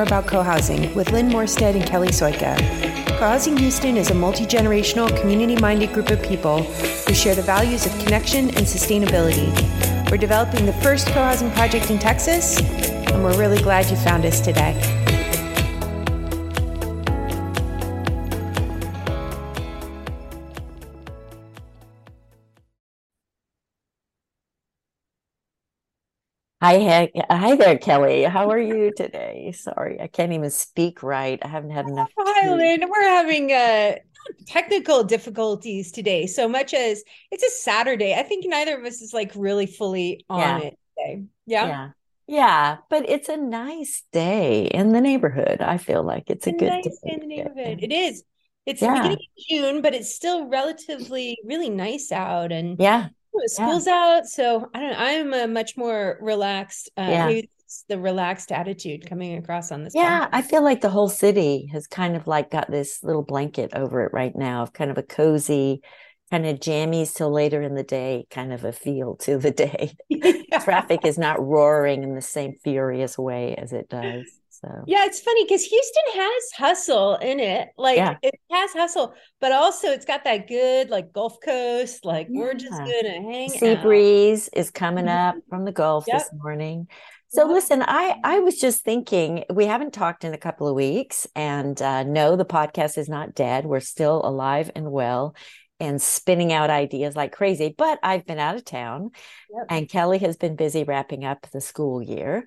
more about co-housing with Lynn Morstead and Kelli Soika. Co-housing Houston is a multi-generational, community-minded group of people who share the values of connection and sustainability. We're developing the first co-housing project in Texas, and we're really glad you found us today. Hi, hi there, Kelli. How are you today? Sorry, I can't even speak right. I haven't had enough. Hi, Lynn. We're having uh, technical difficulties today, so much as it's a Saturday. I think neither of us is like really fully on yeah. it today. Yeah. Yeah. Yeah, but it's a nice day in the neighborhood. I feel like it's, it's a, a, good nice day in the neighborhood. It is. It's yeah. the beginning of June, but it's still relatively really nice out. And yeah, school's yeah. out, so I don't. Know. I'm a much more relaxed. Uh, yeah. the relaxed attitude coming across on this. Yeah, podcast. I feel like the whole city has kind of like got this little blanket over it right now of kind of a cozy, kind of jammies till later in the day kind of a feel to the day. yeah. Traffic is not roaring in the same furious way as it does. So yeah, it's funny because Houston has hustle in it. Like yeah. it has hustle, but also it's got that good like Gulf Coast. Like yeah. we're just gonna hang. Sea out. breeze is coming up mm-hmm. from the Gulf yep. this morning. So listen, I I was just thinking we haven't talked in a couple of weeks, and uh, no, the podcast is not dead. We're still alive and well, and spinning out ideas like crazy. But I've been out of town, yep. and Kelli has been busy wrapping up the school year.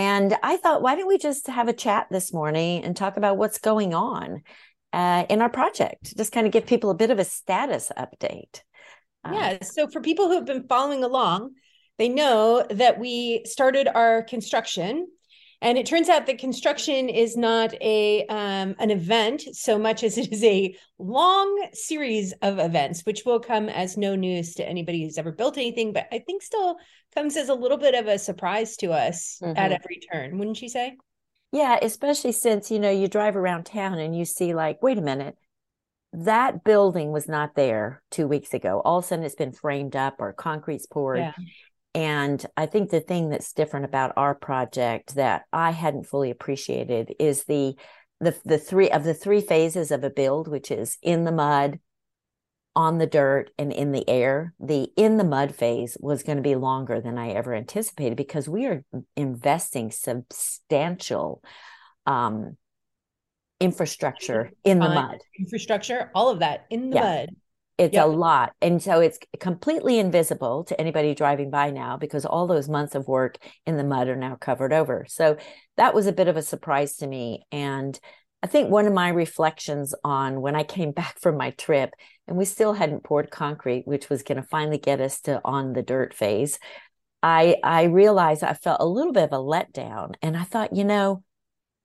And I thought, why don't we just have a chat this morning and talk about what's going on uh, in our project? Just kind of give people a bit of a status update. Um, yeah. So, for people who have been following along, they know that we started our construction and it turns out that construction is not a um, an event so much as it is a long series of events, which will come as no news to anybody who's ever built anything, but I think still comes as a little bit of a surprise to us mm-hmm. at every turn, wouldn't you say? Yeah, especially since you know you drive around town and you see like, wait a minute, that building was not there two weeks ago. All of a sudden, it's been framed up or concrete's poured. Yeah. And I think the thing that's different about our project that I hadn't fully appreciated is the the the three of the three phases of a build, which is in the mud, on the dirt, and in the air. The in the mud phase was going to be longer than I ever anticipated because we are investing substantial um, infrastructure in the mud. Infrastructure, all of that in the yeah. mud. It's yep. a lot. And so it's completely invisible to anybody driving by now because all those months of work in the mud are now covered over. So that was a bit of a surprise to me. And I think one of my reflections on when I came back from my trip, and we still hadn't poured concrete, which was going to finally get us to on the dirt phase, I I realized I felt a little bit of a letdown. And I thought, you know,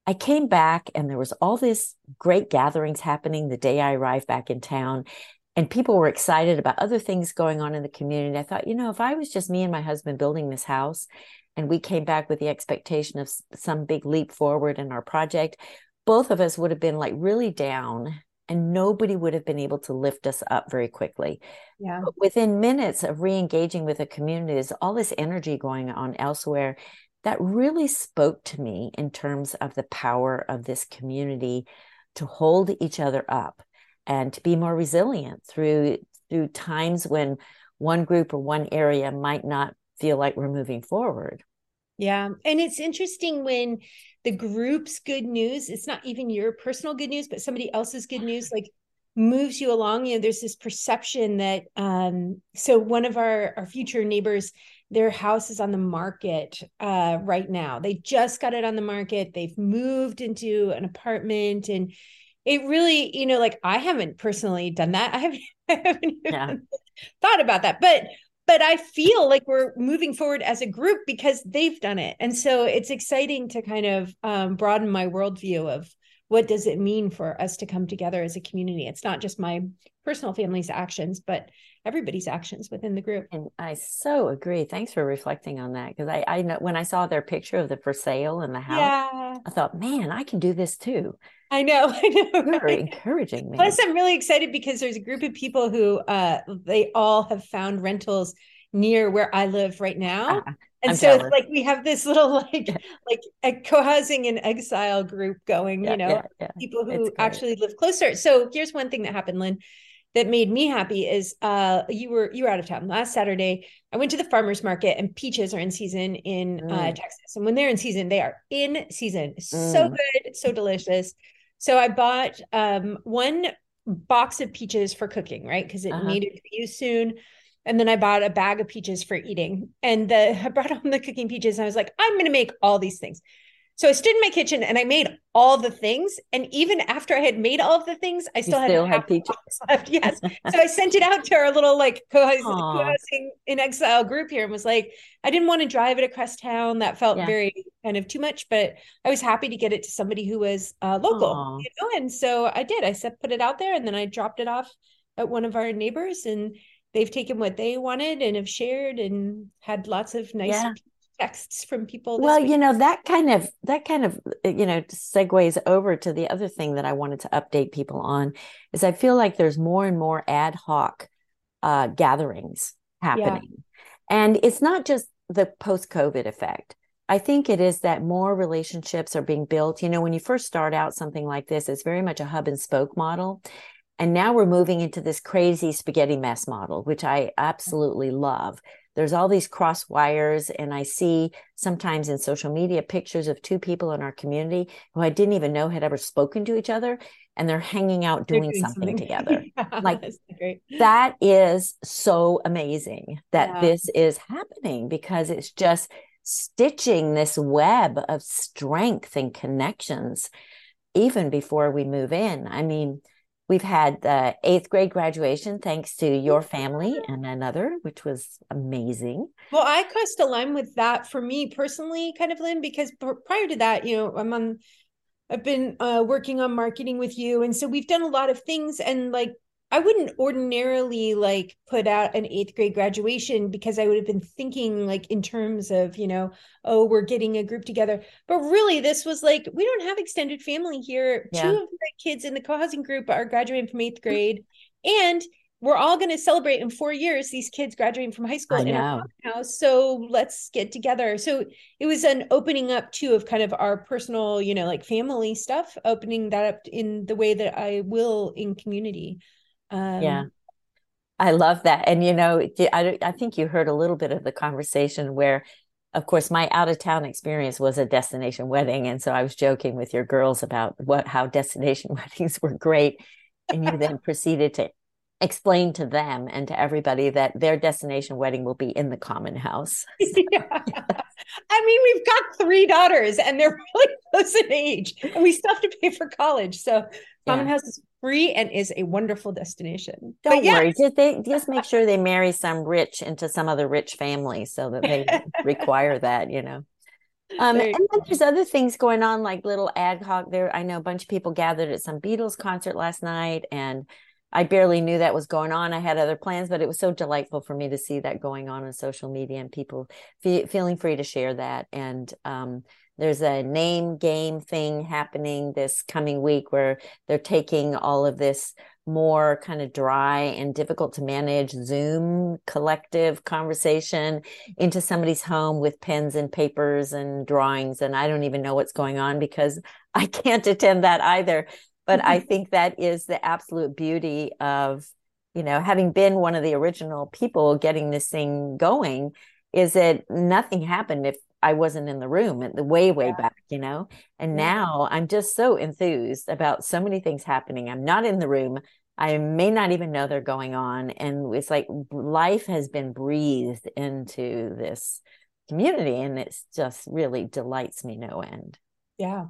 I came back and there was all this great gatherings happening the day I arrived back in town and people were excited about other things going on in the community. I thought, you know, if I was just me and my husband building this house and we came back with the expectation of some big leap forward in our project, both of us would have been like really down and nobody would have been able to lift us up very quickly. Yeah. But within minutes of re-engaging with the community, there's all this energy going on elsewhere that really spoke to me in terms of the power of this community to hold each other up and to be more resilient through through times when one group or one area might not feel like we're moving forward. Yeah. And it's interesting when the group's good news, it's not even your personal good news, but somebody else's good news, like moves you along. You know, there's this perception that um, so one of our our future neighbors, their house is on the market uh right now. They just got it on the market. They've moved into an apartment and it really, you know, like I haven't personally done that. I haven't, I haven't yeah. thought about that, but but I feel like we're moving forward as a group because they've done it, and so it's exciting to kind of um, broaden my worldview of what does it mean for us to come together as a community. It's not just my personal family's actions, but everybody's actions within the group. And I so agree. Thanks for reflecting on that because I, I know when I saw their picture of the for sale in the house, yeah. I thought, man, I can do this too. I know, I know. Right? Very encouraging me. Plus, I'm really excited because there's a group of people who uh, they all have found rentals near where I live right now. Uh-huh. And I'm so jealous. like we have this little like like a co-housing and exile group going, Yeah, you know, yeah. people who actually live closer. So here's one thing that happened, Lynn, that made me happy is uh you were you were out of town last Saturday. I went to the farmers market and peaches are in season in uh Mm. Texas. And when they're in season, they are in season. So Mm. good, so delicious. So I bought um one box of peaches for cooking, right? Because it Uh-huh. needed to be used soon. And then I bought a bag of peaches for eating. And the I brought home the cooking peaches and I was like, I'm gonna make all these things. So I stood in my kitchen and I made all the things. And even after I had made all of the things, I still had still had peaches. left. Yes. so I sent it out to our little like co-housing, in exile group here and was like, I didn't want to drive it across town. That felt Yeah. very kind of too much, but I was happy to get it to somebody who was uh, local, you know? And so I did. I said, put it out there and then I dropped it off at one of our neighbors and they've taken what they wanted and have shared and had lots of nice Yeah. Texts from people. Well, week. you know, that kind of that kind of uh, you know segues over to the other thing that I wanted to update people on is I feel like there's more and more ad hoc uh gatherings happening. And it's not just the post-COVID effect. I think it is that more relationships are being built. You know, when you first start out something like this, it's very much a hub and spoke model. And now we're moving into this crazy spaghetti mess model, which I absolutely love. There's all these cross wires, and I see sometimes in social media pictures of two people in our community who I didn't even know had ever spoken to each other, and they're hanging out They're doing, something, together. Yeah, Like. That is so amazing that Yeah. this is happening because it's just stitching this web of strength and connections even before we move in. I mean, we've had the eighth grade graduation thanks to your family and another, which was amazing. Well, I crossed a line with that for me personally, kind of, Lynn, because prior to that, you know, I'm on, I've been uh, working on marketing with you. And so we've done a lot of things. And like, I wouldn't ordinarily like put out an eighth grade graduation because I would have been thinking like in terms of, you know, oh, we're getting a group together. But really, this was like, we don't have extended family here. Yeah. Two of the kids in the co housing group are graduating from eighth grade. And we're all going to celebrate in four years these kids graduating from high school in our house. So let's get together. So it was an opening up too of kind of our personal, you know, like family stuff, opening that up in the way that I will in community. Um, Yeah. I love that. And you know, I, I think you heard a little bit of the conversation where, of course, my out of town experience was a destination wedding. And so I was joking with your girls about what how destination weddings were great. And you then proceeded to explain to them and to everybody that their destination wedding will be in the common house. yeah. I mean, we've got three daughters and they're really close in age, and we still have to pay for college. So Common Yeah. House is free and is a wonderful destination. Don't worry. Just they just make sure they marry some rich into some other rich family so that they require that, you know. Um, and then there's other things going on, like little ad hoc. There, I know a bunch of people gathered at some Beatles concert last night, and I barely knew that was going on. I had other plans, but it was so delightful for me to see that going on on social media and people fe- feeling free to share that. And um, there's a name game thing happening this coming week where they're taking all of this more kind of dry and difficult to manage Zoom collective conversation into somebody's home with pens and papers and drawings. And I don't even know what's going on because I can't attend that either. But I think that is the absolute beauty of, you know, having been one of the original people getting this thing going, is that nothing happened if I wasn't in the room at the way, way Yeah. back, you know? And Yeah. now I'm just so enthused about so many things happening. I'm not in the room. I may not even know they're going on. And it's like life has been breathed into this community, and it's just really delights me no end. Yeah.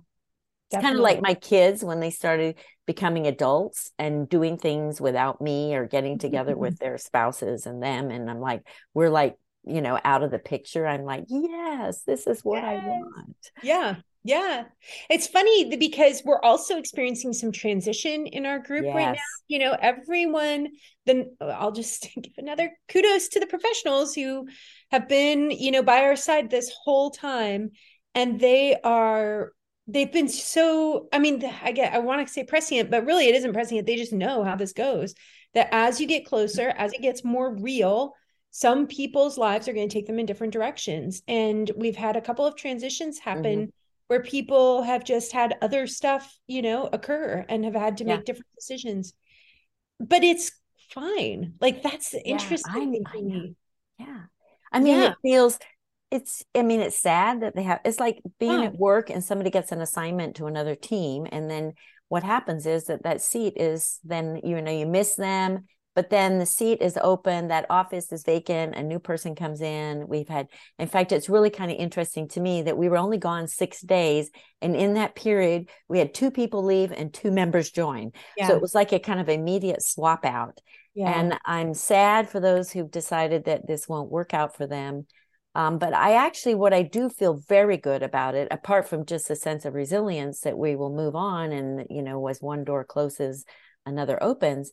It's kind of like my kids when they started becoming adults and doing things without me or getting together with their spouses and them. And I'm like, we're like, you know, out of the picture. I'm like, yes, this is what I want. Yeah. Yeah. It's funny because we're also experiencing some transition in our group right now. You know, everyone, then uh, I'll just give another kudos to the professionals who have been, you know, by our side this whole time. And they are, they've been so, I mean, I get, I want to say prescient, but really it isn't prescient. They just know how this goes. That as you get closer, as it gets more real, some people's lives are going to take them in different directions. And we've had a couple of transitions happen mm-hmm. where people have just had other stuff you know occur and have had to yeah. make different decisions. But it's fine. Like that's the yeah, interesting thing me. Yeah. I mean yeah. it feels it's i mean it's sad that they have it's like being at work and somebody gets an assignment to another team and then what happens is that that seat is then you know you miss them but then the seat is open that office is vacant a new person comes in we've had in fact it's really kind of interesting to me that we were only gone six days and in that period we had two people leave and two members join yeah. so it was like a kind of immediate swap out yeah. and i'm sad for those who've decided that this won't work out for them um, but I actually, what I do feel very good about it, apart from just a sense of resilience that we will move on, and you know, as one door closes, another opens,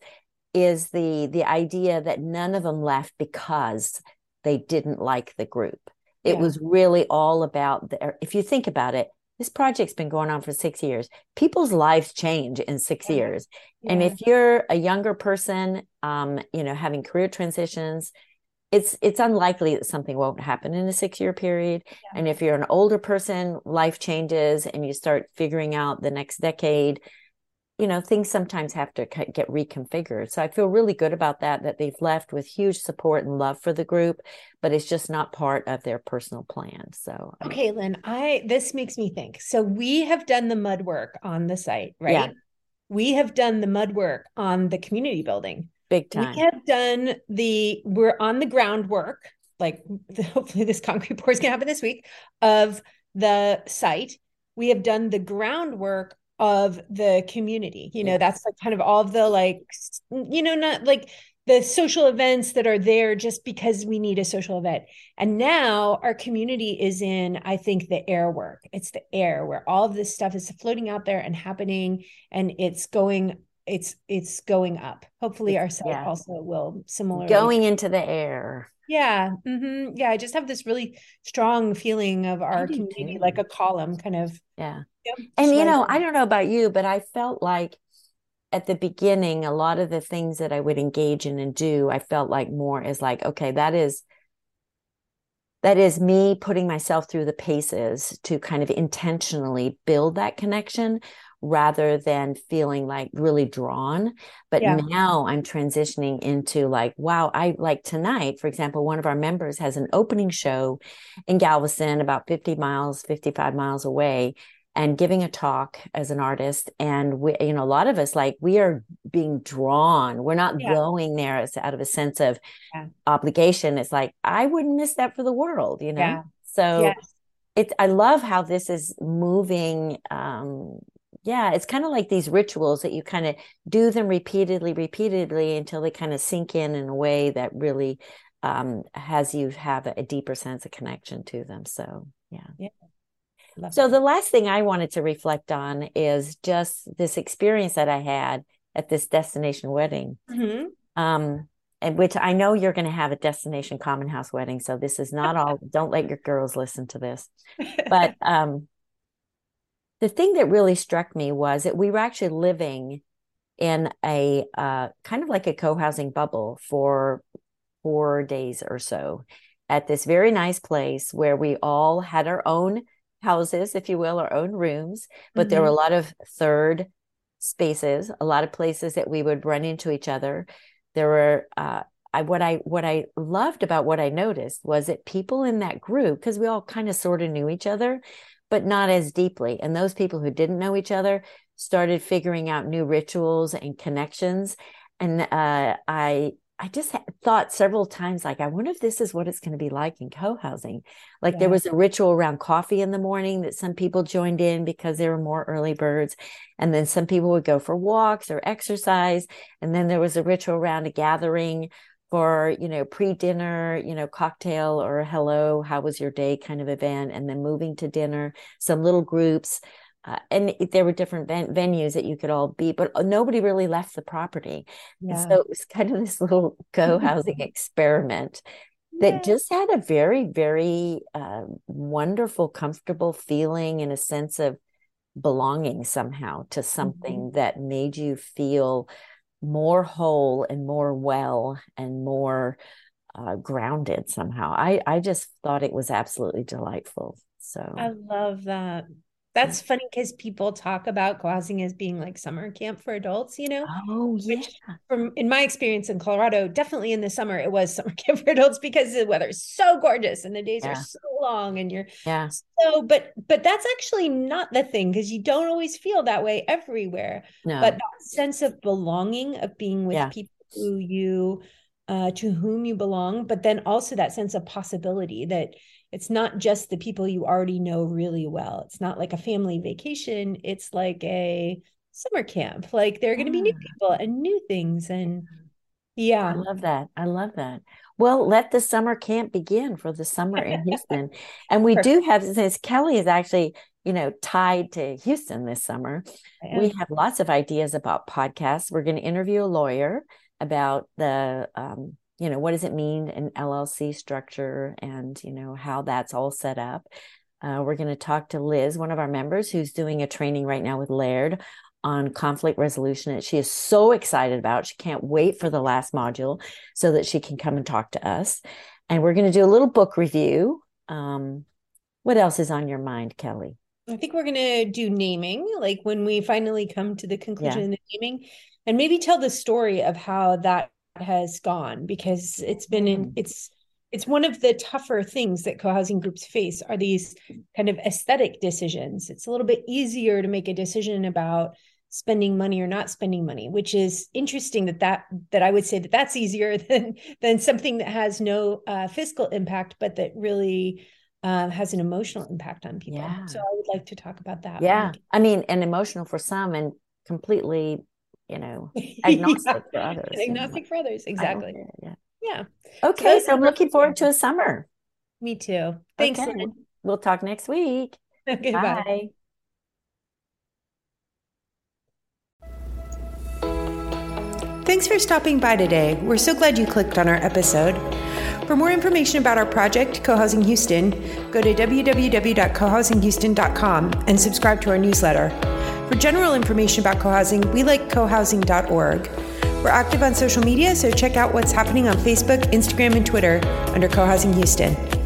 is the the idea that none of them left because they didn't like the group. It yeah. was really all about the. If you think about it, this project's been going on for six years. People's lives change in six yeah. years, yeah. and if you're a younger person, um, you know, having career transitions, it's it's unlikely that something won't happen in a six year period and if you're an older person life changes and you start figuring out the next decade you know things sometimes have to get reconfigured. So i feel really good about that that they've left with huge support and love for the group but it's just not part of their personal plan. So okay lynn i this makes me think. So we have done the mud work on the site right? Yeah. we have done the mud work on the community building. Big time. we have done the we're on the groundwork like hopefully this concrete pour is going to happen this week of the site. We have done the groundwork of the community you know mm. that's like kind of all of the like you know not like the social events that are there just because we need a social event. And now our community is in i think the air work. It's the air where all of this stuff is floating out there and happening and it's going it's it's going up. Hopefully our site yeah. also will similarly going into the air yeah mm-hmm. yeah i just have this really strong feeling of our community too. like a column kind of yeah and you know, I don't know about you, but I felt like at the beginning, a lot of the things that I would engage in and do, I felt like more is like, okay, that is that is me putting myself through the paces to kind of intentionally build that connection rather than feeling like really drawn. But yeah. now I'm transitioning into like, wow, I like tonight, for example, one of our members has an opening show in Galveston, about 50 miles, 55 miles away and giving a talk as an artist and we you know a lot of us like we are being drawn we're not yeah. going there as out of a sense of yeah. obligation it's like i wouldn't miss that for the world you know yeah. so yes. it's i love how this is moving um yeah it's kind of like these rituals that you kind of do them repeatedly repeatedly until they kind of sink in in a way that really um has you have a, deeper sense of connection to them so yeah yeah Love so, the last thing I wanted to reflect on is just this experience that I had at this destination wedding. Mm-hmm. Um, and which I know you're going to have a destination common house wedding. So, this is not all, don't let your girls listen to this. But um, the thing that really struck me was that we were actually living in a uh, kind of like a co housing bubble for four days or so at this very nice place where we all had our own houses, if you will, our own rooms, but mm-hmm. there were a mm-hmm. lot of third spaces, a lot of places that we would run into each other. There were uh, I what I what I loved about what I noticed was that people in that group, because we all kind of sort of knew each other, but not as deeply. And those people who didn't know each other started figuring out new rituals and connections. And uh, I I just thought several times, like, I wonder if this is what it's going to be like in co housing. Like, yeah. there was a ritual around coffee in the morning that some people joined in because they were more early birds. And then some people would go for walks or exercise. And then there was a ritual around a gathering for, you know, pre dinner, you know, cocktail or hello, how was your day kind of event. And then moving to dinner, some little groups uh, and there were different ven- venues that you could all be, but uh, nobody really left the property. Yeah. so it was kind of this little co-housing experiment that yeah. just had a very, very uh, wonderful, comfortable feeling and a sense of belonging somehow to something mm-hmm. that made you feel more whole and more well and more uh, grounded somehow. I I just thought it was absolutely delightful. So I love that. That's funny because people talk about co-housing as being like summer camp for adults, you know. Oh yeah. Which from in my experience in Colorado, definitely in the summer it was summer camp for adults because the weather is so gorgeous and the days yeah. are so long and you're yeah. So but but that's actually not the thing because you don't always feel that way everywhere. No. But that sense of belonging of being with yeah. people who you uh to whom you belong, but then also that sense of possibility that it's not just the people you already know really well. It's not like a family vacation. It's like a summer camp. Like there are going to be new people and new things. And yeah. I love that. I love that. Well, let the summer camp begin for the summer in Houston. and we do have, since Kelli is actually, you know, tied to Houston this summer, we have lots of ideas about podcasts. We're going to interview a lawyer about the um, you know what does it mean an llc structure and you know how that's all set up. Uh, we're going to talk to liz one of our members who's doing a training right now with laird on conflict resolution that she is so excited about. She can't wait for the last module so that she can come and talk to us. And we're going to do a little book review. Um, what else is on your mind kelli? I think we're going to do naming. Like when we finally come to the conclusion yeah. of the naming and maybe tell the story of how that has gone because it's been in mm. it's it's one of the tougher things that co-housing groups face are these kind of aesthetic decisions it's a little bit easier to make a decision about spending money or not spending money which is interesting that that that i would say that that's easier than than something that has no uh, fiscal impact but that really uh, has an emotional impact on people yeah. so i would like to talk about that yeah i mean and emotional for some and completely you know, agnostic yeah. for others. Agnostic for others, exactly. Yeah. Yeah. Okay, so, so I'm looking forward to a summer. Me too. Thanks. Okay. We'll talk next week. Okay, bye. Thanks for stopping by today. We're so glad you clicked on our episode. For more information about our project, Co-Housing Houston, go to www.cohousinghouston.com and subscribe to our newsletter. For general information about cohousing, we like cohousing.org. We're active on social media, so check out what's happening on Facebook, Instagram, and Twitter under Cohousing Houston.